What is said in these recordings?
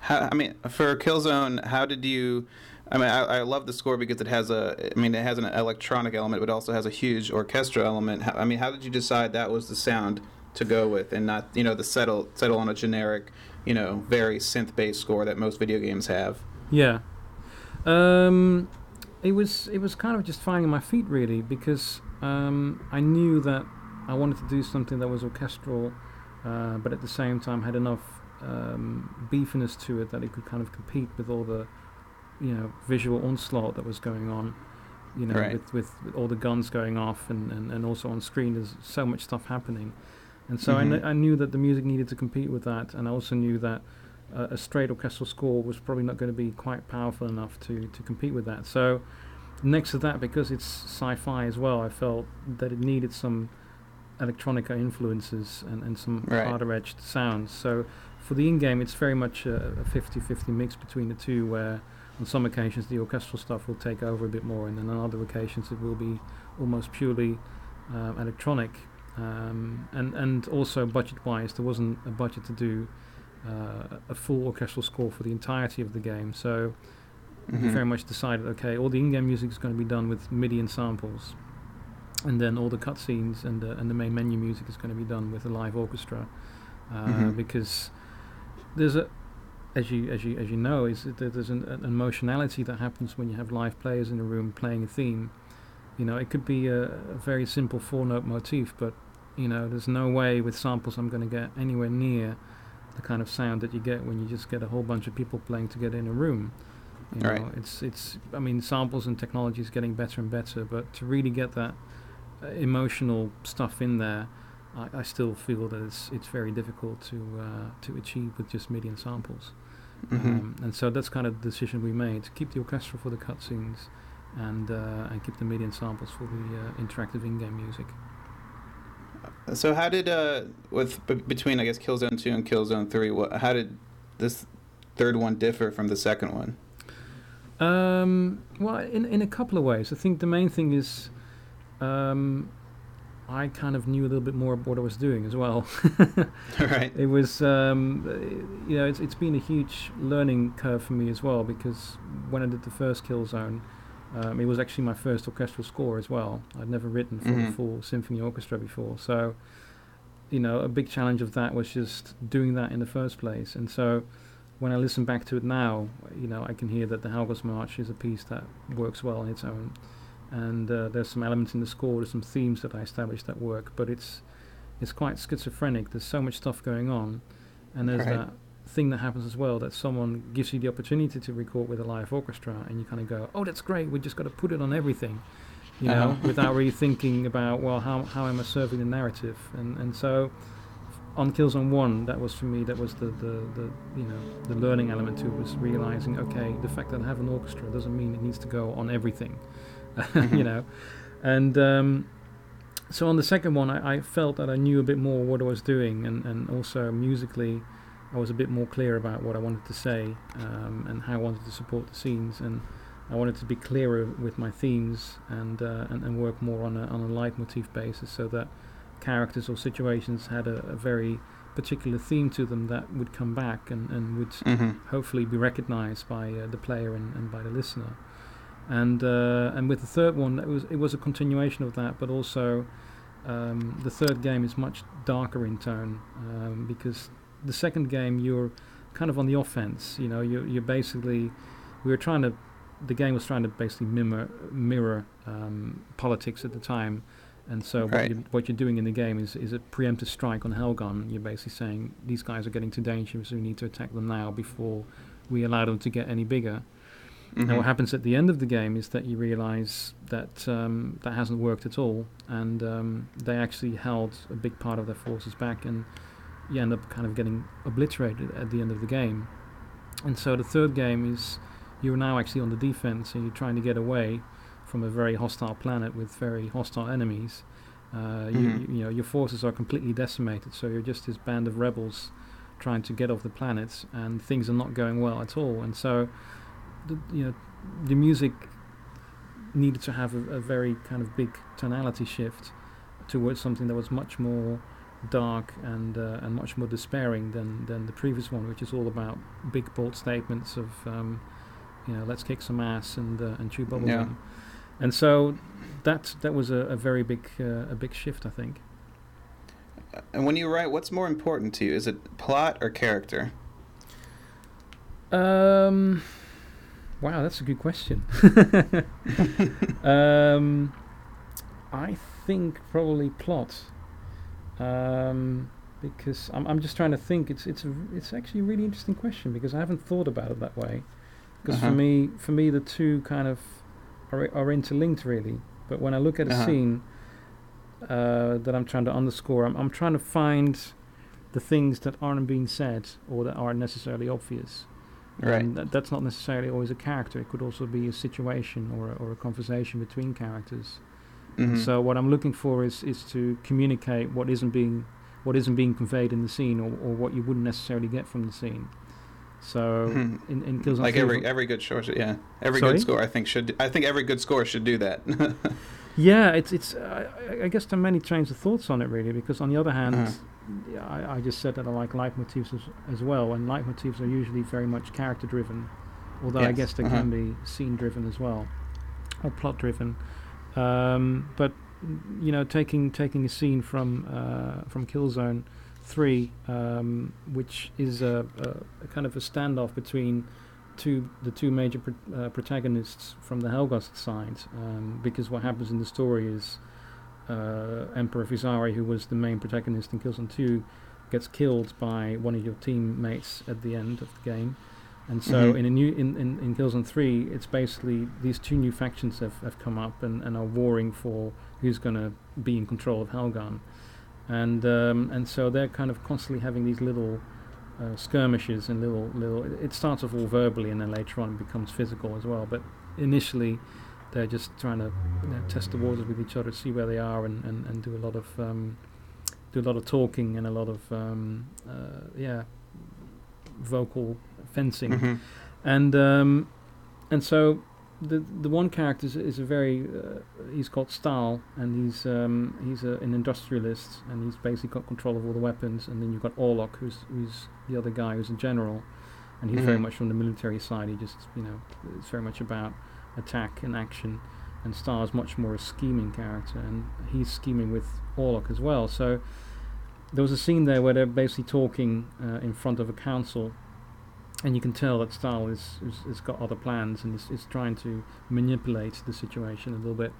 how, I mean, for Killzone, how did you? I mean, I, I, love the score because it has a. I mean, it has an electronic element, but also has a huge orchestra element. How, I mean, how did you decide that was the sound to go with, and not you know the settle settle on a generic, you know, very synth based score that most video games have? Yeah, um, it was it was kind of just finding my feet really because um, I knew that I wanted to do something that was orchestral, uh, but at the same time had enough um, beefiness to it that it could kind of compete with all the you know visual onslaught that was going on you know right. with, with, with all the guns going off and, and, and also on screen there's so much stuff happening and so mm-hmm. I, kn- I knew that the music needed to compete with that and I also knew that uh, a straight orchestral score was probably not going to be quite powerful enough to, to compete with that so next to that because it's sci-fi as well I felt that it needed some electronica influences and, and some right. harder edged sounds so for the in-game it's very much a 50-50 mix between the two where on some occasions the orchestral stuff will take over a bit more, and then on other occasions it will be almost purely uh, electronic. Um, and and also budget-wise, there wasn't a budget to do uh, a full orchestral score for the entirety of the game, so mm-hmm. we very much decided, okay, all the in-game music is going to be done with MIDI and samples, and then all the cutscenes and the and the main menu music is going to be done with a live orchestra, uh, mm-hmm. because there's a as you as you as you know, is that there's an, an, emotionality that happens when you have live players in a room playing a theme. You know, it could be a, a very simple four-note motif, but you know, there's no way with samples I'm going to get anywhere near the kind of sound that you get when you just get a whole bunch of people playing together in a room. You know, right. it's it's. I mean, samples and technology is getting better and better, but to really get that uh, emotional stuff in there, I, I, still feel that it's it's very difficult to uh, to achieve with just MIDI and samples. Mm-hmm. Um, and so that's kind of the decision we made: to keep the orchestra for the cutscenes, and uh, and keep the MIDI and samples for the uh, interactive in-game music. So how did uh with b- between I guess Killzone two and Killzone three, what how did this third one differ from the second one? Um, well, in in a couple of ways. I think the main thing is um, I kind of knew a little bit more about what I was doing as well. right. It was, um, you know, it's, it's been a huge learning curve for me as well because when I did the first Killzone, um, it was actually my first orchestral score as well. I'd never written for mm-hmm. a full symphony orchestra before, so you know, a big challenge of that was just doing that in the first place. And so, when I listen back to it now, you know, I can hear that the Helghast March is a piece that works well on its own and uh, there's some elements in the score, there's some themes that I established that work, but it's it's quite schizophrenic. There's so much stuff going on, and there's right. that thing that happens as well that someone gives you the opportunity to record with a live orchestra, and you kind of go, "Oh, that's great. We just got to put it on everything," you know, uh-huh. without really thinking about, well, how how am I serving the narrative? And and so on Killzone One, that was for me. That was the, the, the you know the learning element to it was realizing, okay, the fact that I have an orchestra doesn't mean it needs to go on everything. you know. And um, so on the second one, I, I, felt that I knew a bit more what I was doing, and, and also musically, I was a bit more clear about what I wanted to say um, and how I wanted to support the scenes, and I wanted to be clearer with my themes and uh, and, and, work more on a on a leitmotif basis, so that characters or situations had a, a very particular theme to them that would come back and, and would mm-hmm. hopefully be recognized by uh, the player and, and by the listener and uh, and with the third one, it was it was a continuation of that, but also um, the third game is much darker in tone um, because the second game you're kind of on the offense. You know, you're you're basically we were trying to the game was trying to basically mirror mirror um, politics at the time. And so right. what, you, what you're doing in the game is, is a preemptive strike on Helghan. You're basically saying these guys are getting too dangerous. We need to attack them now before we allow them to get any bigger. Mm-hmm. Now, what happens at the end of the game is that you realize that um, that hasn't worked at all, and um, they actually held a big part of their forces back, and you end up kind of getting obliterated at the end of the game. And so the third game is you're now actually on the defense, and you're trying to get away from a very hostile planet with very hostile enemies. Uh, mm-hmm. you, you, know your forces are completely decimated, so you're just this band of rebels trying to get off the planet, and things are not going well at all. And so the, you know the music needed to have a, a, very kind of big tonality shift towards something that was much more dark and uh, and much more despairing than than the previous one, which is all about big bold statements of um, you know let's kick some ass and uh, and chew bubblegum. Yeah. And so that that was a, a very big uh, a big shift, I think. And when you write, what's more important to you? Is it plot or character? Um, wow, that's a good question. um, I think probably plot. Um, because I'm, I'm just trying to think. It's it's a, it's actually a really interesting question because I haven't thought about it that way. Because Uh-huh. for me, for me, the two kind of are, are interlinked really. But when I look at a Uh-huh. scene uh, that I'm trying to underscore, I'm, I'm trying to find the things that aren't being said or that aren't necessarily obvious. Right. And that, that's not necessarily always a character. It could also be a situation or a, or a conversation between characters. Mhm. So what I'm looking for is is to communicate what isn't being what isn't being conveyed in the scene or, or what you wouldn't necessarily get from the scene. So Mhm. in, in Killzone like every every good score, should, yeah, every Sorry? good score I think should. I think every good score should do that. yeah, it's it's. I I- I guess there are many trains of thoughts on it really, because on the other hand, Uh-huh. Yeah, I, I just said that I like leitmotifs as, as well, and leitmotifs are usually very much character driven, although I guess they uh-huh. can be scene driven as well, or plot driven. Um, but you know, taking taking a scene from uh, from Killzone Three, um, which is a, a, a kind of a standoff between two the two major uh, protagonists from the Helghast side, um, because what happens in the story is uh, Emperor Visari, who was the main protagonist in Killzone 2, gets killed by one of your teammates at the end of the game. And so Mhm. in a new in, in, in Killzone 3, it's basically these two new factions have, have come up and, and are warring for who's going to be in control of Helghan. And um, and so they're kind of constantly having these little uh, skirmishes and little little. It it starts off all verbally, and then later on it becomes physical as well. But initially, they're just trying to you know, test the waters with each other, see where they are, and, and, and do a lot of um, do a lot of talking and a lot of um, uh, yeah vocal fencing Mhm. and um, and so the the one character is, is a very uh, he's called Stahl and he's um, he's a, an industrialist and he's basically got control of all the weapons and then you've got Orlock who's who's the other guy who's a general and he's very Mhm. much from the military side he just you know it's very much about attack and action and Stahl is much more a scheming character and he's scheming with Orlock as well so there was a scene there where they're basically talking uh, in front of a council and you can tell that Stahl is, is, has got other plans and is, is trying to manipulate the situation a little bit.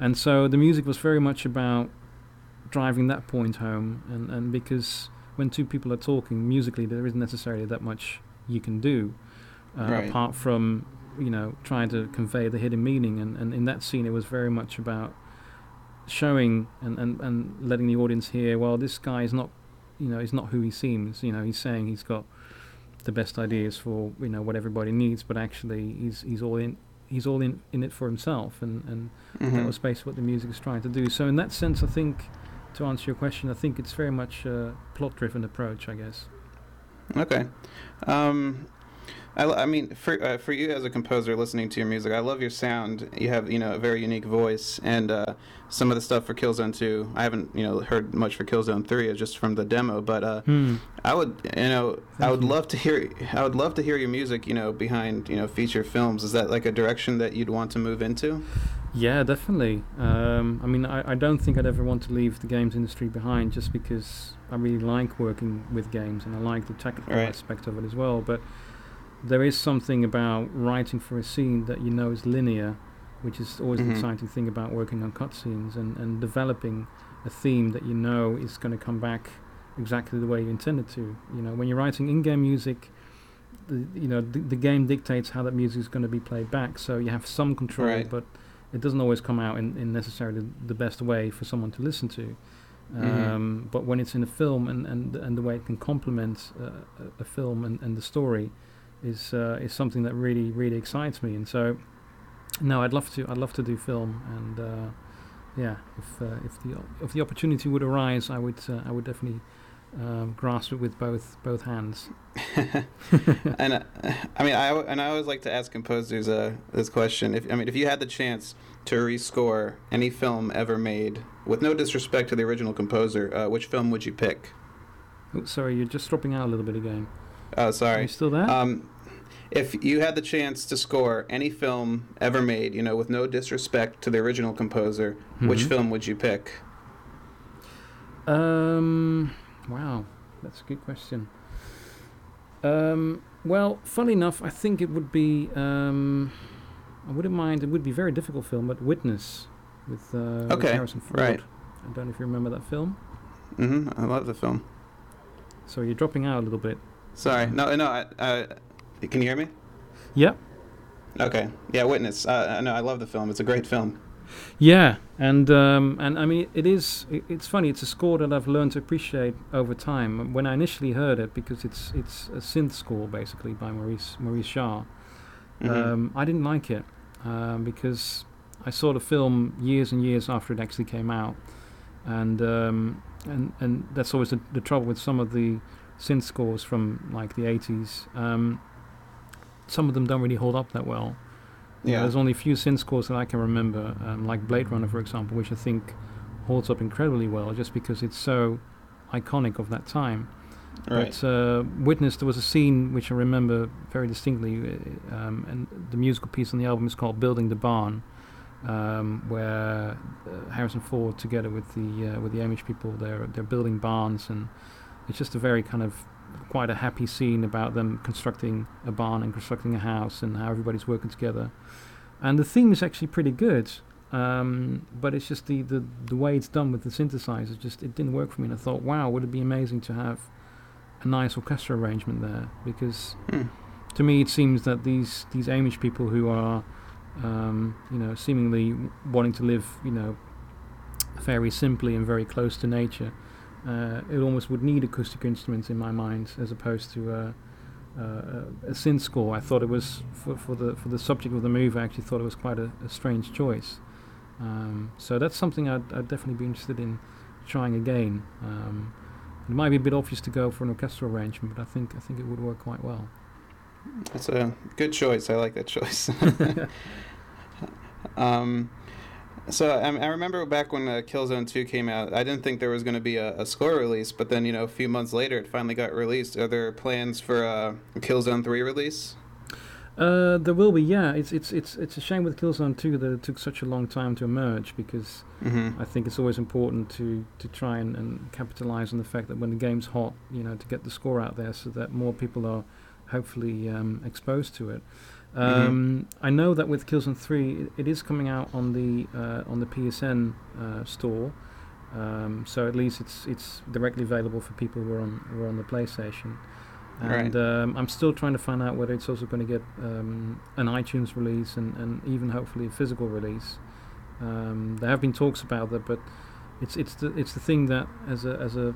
And so the music was very much about driving that point home, and, and because when two people are talking musically, there isn't necessarily that much you can do uh, Right. apart from you know trying to convey the hidden meaning. And, and in that scene, it was very much about showing and, and, and letting the audience hear, well, this guy is not, you know, he's not who he seems. You know, he's saying he's got the best ideas for you know what everybody needs, but actually he's he's all in he's all in, in it for himself, and, and that Mhm. was basically what the music is trying to do. So in that sense, I think to answer your question, I think it's very much a plot-driven approach, I guess. Okay. Um, I, I mean, for uh, for you as a composer listening to your music, I love your sound. You have you know a very unique voice, and uh, some of the stuff for Killzone 2, I haven't you know heard much for Killzone 3, just from the demo. But uh, Hmm. I would you know I would you. love to hear I would love to hear your music you know behind you know feature films. Is that like a direction that you'd want to move into? Yeah, definitely. Um, I mean, I, I don't think I'd ever want to leave the games industry behind just because I really like working with games and I like the technical Right. aspect of it as well. But there is something about writing for a scene that you know is linear, which is always Mhm. the exciting thing about working on cutscenes and, and developing a theme that you know is going to come back exactly the way you intended to. You know, when you're writing in-game music, the, you know the, the game dictates how that music is going to be played back, so you have some control, Right. but it doesn't always come out in, in necessarily the best way for someone to listen to. Mhm. Um, but when it's in a film and, and, and the way it can complement uh, a, a film and, and the story is uh, is something that really really excites me. And so, no, I'd love to I'd love to do film. And uh, yeah, if uh, if the if the opportunity would arise, I would uh, I would definitely um, grasp it with both both hands. and uh, I mean, I and I always like to ask composers uh, this question. If I mean, if you had the chance to rescore any film ever made, with no disrespect to the original composer, uh, which film would you pick? Oh, sorry, you're just dropping out a little bit again. Oh, sorry. Are you still there? Um, if you had the chance to score any film ever made, you know, with no disrespect to the original composer, which Mhm. film would you pick? Um, wow, that's a good question. Um, well, funny enough, I think it would be. Um, I wouldn't mind. It would be a very difficult film, but Witness with, uh, with Okay, Harrison Ford. right. I don't know if you remember that film. hmm I love the film. So you're dropping out a little bit. Sorry, no, no. I, I, can you hear me? Yeah. Okay. Yeah, Witness. Uh, no, I love the film. It's a great film. Yeah, and um, and I mean it is. It, it's funny. It's a score that I've learned to appreciate over time. When I initially heard it, because it's it's a synth score basically by Maurice Maurice Jarre. Mhm. Um, I didn't like it um, because I saw the film years and years after it actually came out, and um, and and that's always the, the trouble with some of the synth scores from like the 80s. Some of them don't really hold up that well. Yeah. there's only a few sin scores that I can remember, um, like Blade Runner, for example, which I think holds up incredibly well, just because it's so iconic of that time. Right. But uh, Witness, there was a scene which I remember very distinctly, uh, um, and the musical piece on the album is called "Building the Barn," um, where uh, Harrison Ford, together with the uh, with the Amish people, they're they're building barns, and it's just a very kind of quite a happy scene about them constructing a barn and constructing a house, and how everybody's working together. And the theme is actually pretty good. Um, but it's just the, the, the way it's done with the synthesizer, just it didn't work for me and I thought wow would it be amazing to have a nice orchestra arrangement there because Hmm. to me it seems that these these Amish people who are um, you know seemingly wanting to live you know very simply and very close to nature uh, it almost would need acoustic instruments in my mind as opposed to uh, uh, a synth score I thought it was for, for the for the subject of the movie I actually thought it was quite a, a strange choice um, so that's something I'd, I'd definitely be interested in trying again um, it might be a bit obvious to go for an orchestral arrangement, but I think I think it would work quite well. That's a good choice. I like that choice. um, so I, I remember back when uh, Killzone 2 came out, I didn't think there was going to be a, a score release, but then, you know, a few months later it finally got released. Are there plans for uh, a Killzone 3 release? Uh, there will be, yeah. It's it's it's it's a shame with Killzone 2 that it took such a long time to emerge because Mm-hmm. I think it's always important to to try and, and capitalize on the fact that when the game's hot, you know, to get the score out there so that more people are hopefully um, exposed to it. Um, I know that with Killzone 3, it, it is coming out on the uh, on the PSN uh, store. Um, so at least it's it's directly available for people who are on who are on the PlayStation. And um, I'm still trying to find out whether it's also going to get um, an iTunes release and, and even hopefully a physical release. Um, there have been talks about that, but it's it's the it's the thing that as a as a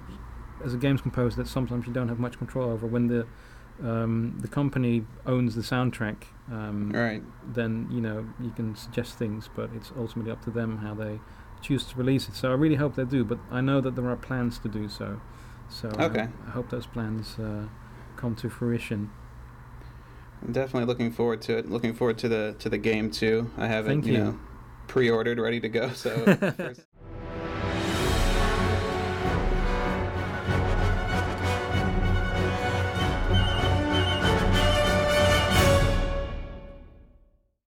as a games composer that sometimes you don't have much control over when the um, the company owns the soundtrack. Um, Right. then you know you can suggest things, but it's ultimately up to them how they choose to release it. So I really hope they do, but I know that there are plans to do so. So Okay. I hope those plans uh, come to fruition. I'm definitely looking forward to it. Looking forward to the to the game too. I have Thank it, you, you. know, pre-ordered, ready to go. So